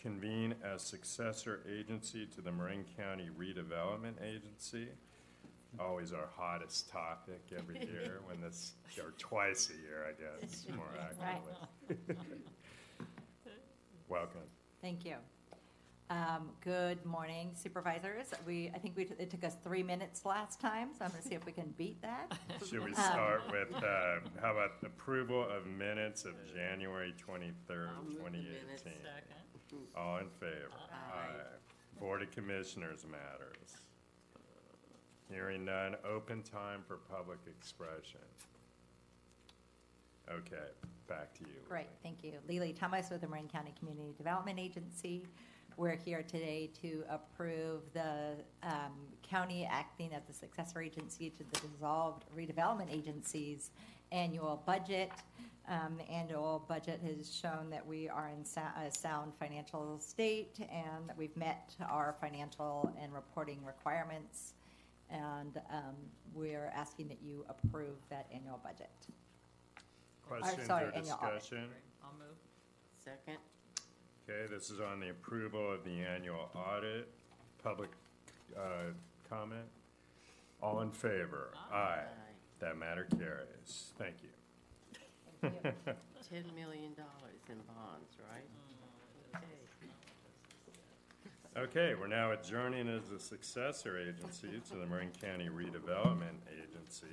convene as successor agency to the Marin County Redevelopment Agency. Always our hottest topic every year when this, or twice a year, I guess, more accurately. Welcome. Thank you. Um, Good morning Supervisors. We, I think we, it took us three minutes last time, so I'm going to see if we can beat that. Should we start with, uh, how about approval of minutes of January I'll twenty-third, move the twenty minutes. eighteen? Second. All in favor? Aye. Board of Commissioners matters. Hearing none, open time for public expression. Okay, back to you. Great, thank you. Lily Thomas with the Marin County Community Development Agency. We're here today to approve the um, county acting as the successor agency to the dissolved redevelopment agency's annual budget. Um, The annual budget has shown that we are in sou- a sound financial state and that we've met our financial and reporting requirements. And um, we're asking that you approve that annual budget. Questions sorry, or annual audit. discussion? I'll move. Second? Okay, this is on the approval of the annual audit. Public uh, comment? All in favor? Aye. That matter carries. Thank you. Ten million dollars in bonds, right? Okay. Okay, we're now adjourning as a successor agency to the Marin County Redevelopment Agency.